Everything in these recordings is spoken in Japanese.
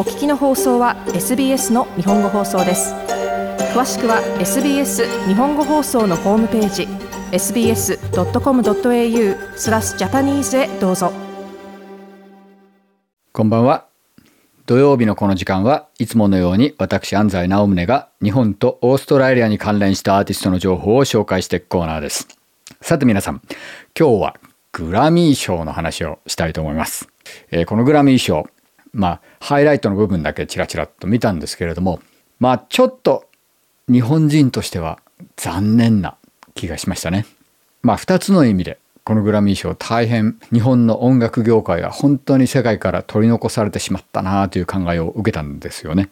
お聞きの放送は SBS の日本語放送です。詳しくは SBS 日本語放送のホームページ sbs.com.au スラスジャパニーズへどうぞ。こんばんは。土曜日のこの時間はいつものように私安西直宗が日本とオーストラリアに関連したアーティストの情報を紹介していくコーナーです。さて皆さん今日はグラミー賞の話をしたいと思います、えー、このグラミー賞まあハイライトの部分だけチラチラと見たんですけれどもまあちょっと日本人としては残念な気がしましたね。まあ2つの意味でこのグラミー賞大変日本の音楽業界が本当に世界から取り残されてしまったなという考えを受けたんですよね。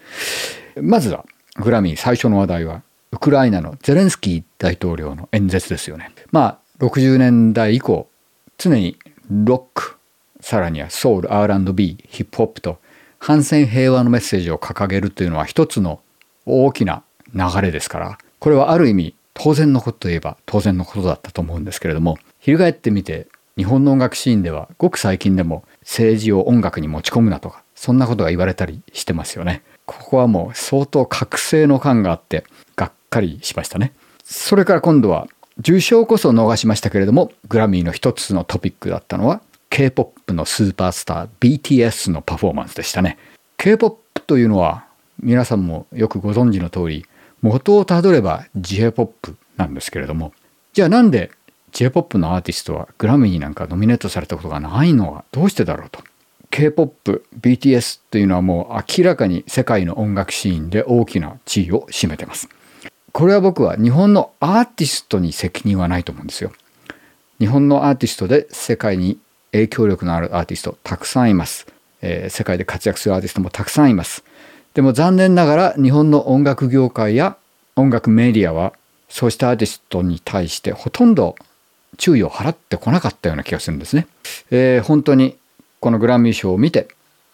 まずはグラミー最初の話題はウクライナのゼレンスキー大統領の演説ですよね。まあ60年代以降常にロックさらにはソウル R&B ヒップホップと反戦平和のメッセージを掲げるというのは一つの大きな流れですからこれはある意味当然のことといえば当然のことだったと思うんですけれども翻ってみて日本の音楽シーンではごく最近でも政治を音楽に持ち込むなとかそんなことが言われたりしてますよね。ここはもう相当覚醒の感があってがっかりしましたね。それから今度は受賞こそ逃しましたけれどもグラミーの一つのトピックだったのは K-POP のスーパースター BTS のパフォーマンスでしたね。K-POP というのは皆さんもよくご存知の通り元をたどれば J-POP なんですけれどもじゃあなんで J-POP のアーティストはグラミーなんかノミネートされたことがないのはどうしてだろうと K-POP、BTS というのはもう明らかに世界の音楽シーンで大きな地位を占めてます。これは僕は日本のアーティストに責任はないと思うんですよ。日本のアーティストで世界に影響力のあるアーティストたくさんいます。えー、世界で活躍するアーティストもたくさんいます。でも残念ながら日本の音楽業界や音楽メディアはそうしたアーティストに対してほとんど注意を払ってこなかったような気がするんですね。えー、本当にこのグラミー賞を見て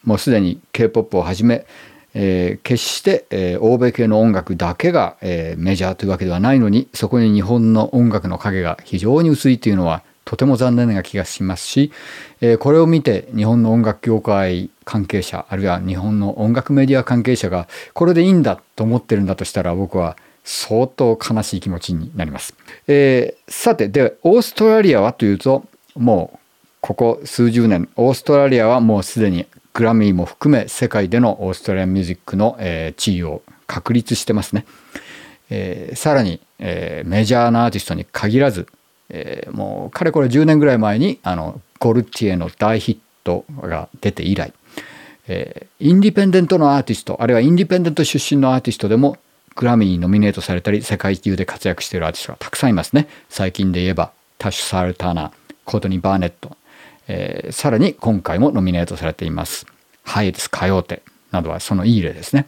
もうすでに K-POP をはじめ、えー、決して、えー、欧米系の音楽だけが、えー、メジャーというわけではないのにそこに日本の音楽の影が非常に薄いというのはとても残念な気がしますし、え、これを見て日本の音楽業界関係者あるいは日本の音楽メディア関係者がこれでいいんだと思ってるんだとしたら僕は相当悲しい気持ちになります。えー、さてでオーストラリアはというともうここ数十年オーストラリアはもうすでにグラミーも含め世界でのオーストラリアミュージックの、え、地位を確立してますね。えー、さらに、えー、メジャーなアーティストに限らず、えー、もうかれこれ10年ぐらい前にあのゴルティエの大ヒットが出て以来、えー、インディペンデントのアーティストあるいはインディペンデント出身のアーティストでもグラミーにノミネートされたり世界中で活躍しているアーティストがたくさんいますね。最近で言えばタッシュ・サルターナコートニー・バーネット、えー、さらに今回もノミネートされています。ハイエス・カヨーテなどはそのいい例ですね、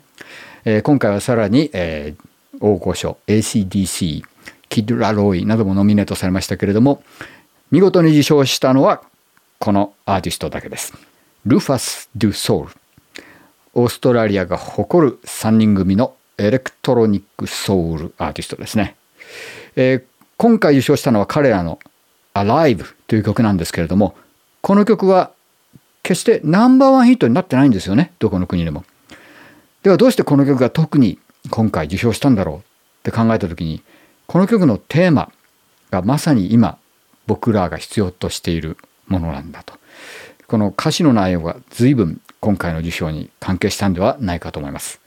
えー、今回はさらに、えー、大御所 ACDC キド・ラロイなどもノミネートされましたけれども見事に受賞したのはこのアーティストだけです。ルファス・ドゥ・ソウル。オーストラリアが誇る3人組のエレクトロニックソウルアーティストですね、えー、今回受賞したのは彼らの Alive という曲なんですけれどもこの曲は決してナンバーワンヒットになってないんですよね。どこの国でも。ではどうしてこの曲が特に今回受賞したんだろうって考えた時にこの曲のテーマがまさに今僕らが必要としているものなんだと。この歌詞の内容が随分今回の受賞に関係したんではないかと思います。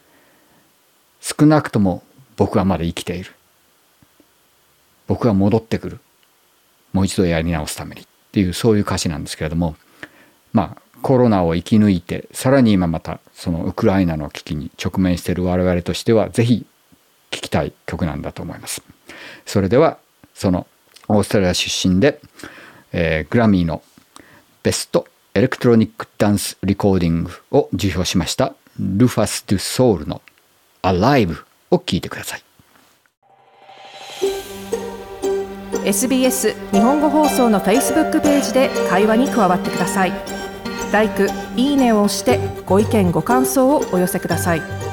少なくとも僕はまだ生きている。僕は戻ってくる。もう一度やり直すためにっていうそういう歌詞なんですけれども。まあコロナを生き抜いてさらに今またそのウクライナの危機に直面している我々としては是非聴きたい曲なんだと思います。それではそのオーストラリア出身で、えー、グラミーのベストエレクトロニックダンスリコーディングを受賞しましたルファス・ドゥ・ソウルの Alive を聞いてください SBS 日本語放送の Facebook ページで会話に加わってください。l i いいねを押してご意見ご感想をお寄せください。